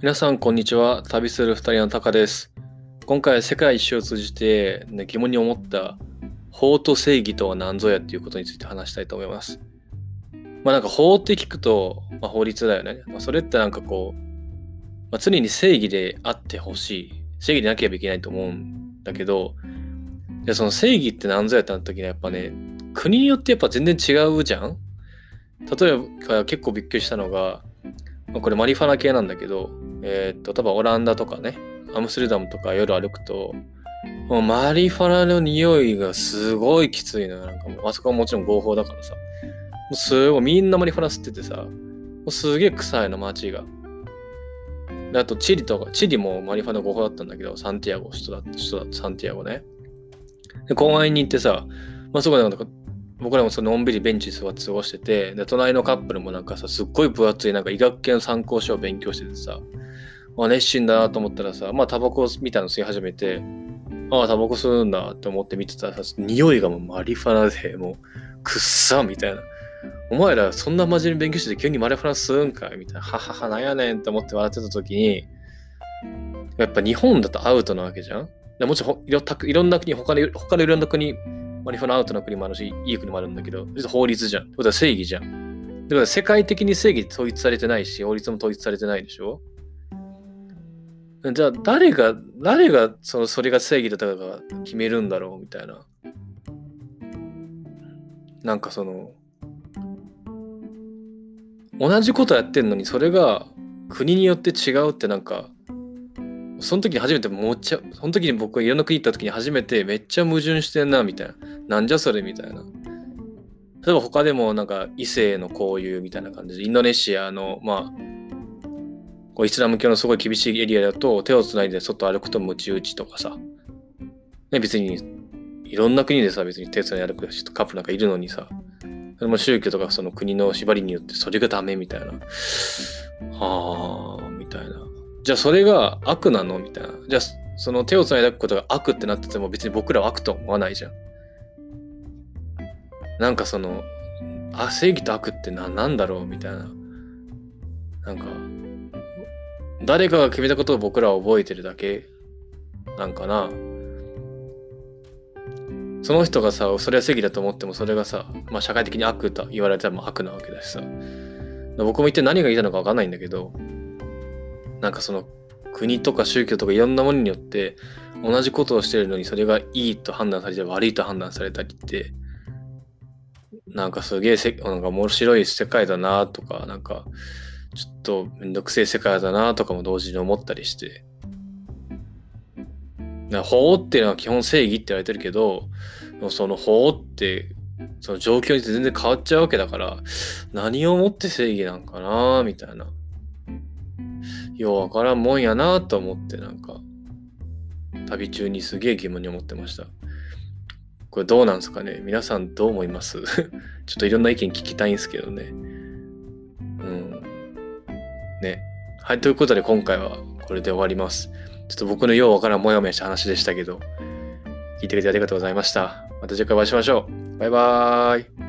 皆さん、こんにちは。旅する二人のタカです。今回世界一周を通じて、ね、疑問に思った法と正義とは何ぞやっていうことについて話したいと思います。まあなんか法って聞くと、まあ、法律だよね。まあ、それってなんかこう、まあ、常に正義であってほしい。正義でなければいけないと思うんだけど、じゃその正義って何ぞやってなった時にやっぱね、国によってやっぱ全然違うじゃん例えば結構びっくりしたのが、まあこれマリファナ系なんだけど、えーっと、多分オランダとかね、アムステルダムとか夜歩くと、もうマリファナの匂いがすごいきついのよ。なんかもう、あそこはもちろん合法だからさ。もうすごい、みんなマリファナ吸っててさ、もうすげえ臭いの、街が。あと、チリとか、チリもマリファナ合法だったんだけど、サンティアゴ、首都だった、首都だ、サンティアゴね。で、公園に行ってさ、まあそこでなんか、僕らもそののんびりベンチに座って過ごしてて、で、隣のカップルもなんかさ、すっごい分厚いなんか医学系の参考書を勉強しててさ、まあ熱心だなと思ったらさ、まあタバコみたいなの吸い始めて、ああ、タバコ吸うんだって思って見てたらさ、匂いがもうマリファナで、もう、くっさみたいな。お前らそんな真面目に勉強してて急にマリファナ吸うんかいみたいな。ははは、なんやねんって思って笑ってた時に、やっぱ日本だとアウトなわけじゃんもちろんいろたくいろんな国、他の他のいろんな国、マリファナアウトな国もあるし、いい国もあるんだけど、実は法律じゃん。ことは正義じゃん。だから世界的に正義統一されてないし、法律も統一されてないでしょじゃあ誰が、誰がそのそれが正義だったか決めるんだろうみたいな。なんかその、同じことやってんのにそれが国によって違うってなんか、その時に初めてもっちゃ、その時に僕がいろんな国行った時に初めてめっちゃ矛盾してんなみたいな。なんじゃそれみたいな。例えば他でもなんか異性の交友みたいな感じで、インドネシアの、まあ、こうイスラム教のすごい厳しいエリアだと手をつないで外歩くとムチ打ちとかさ。ね、別にいろんな国でさ、別に手をつないで歩くカップルなんかいるのにさ、それも宗教とかその国の縛りによってそれがダメみたいな。はあ、みたいな。じゃあそれが悪なの？みたいな。じゃあその手をつないで歩くことが悪ってなってても別に僕らは悪と思わないじゃん。なんかその、あ、正義と悪って何なんだろう？みたいな。なんか、誰かが決めたことを僕らは覚えてるだけなんかな。その人がさ、それは正義だと思っても、それがさ、まあ社会的に悪と言われたらもう悪なわけだしさ。僕も一体何が言いたいのかわかんないんだけど、なんかその国とか宗教とかいろんなものによって同じことをしてるのにそれがいいと判断されたり悪いと判断されたりって、なんかすげえせ、なんか面白い世界だなとか、なんかちょっとめんどくせえ世界だなとかも同時に思ったりして。法っていうのは基本正義って言われてるけど、その法ってその状況によって全然変わっちゃうわけだから、何をもって正義なんかなみたいな。ようわからんもんやなと思ってなんか、旅中にすげえ疑問に思ってました。これどうなんすかね？皆さんどう思います？ちょっといろんな意見聞きたいんですけどね。うん。ね。はい、ということで今回はこれで終わります。ちょっと僕のようわからんもやもやした話でしたけど、聞いてくれてありがとうございました。また次回お会いしましょう。バイバーイ。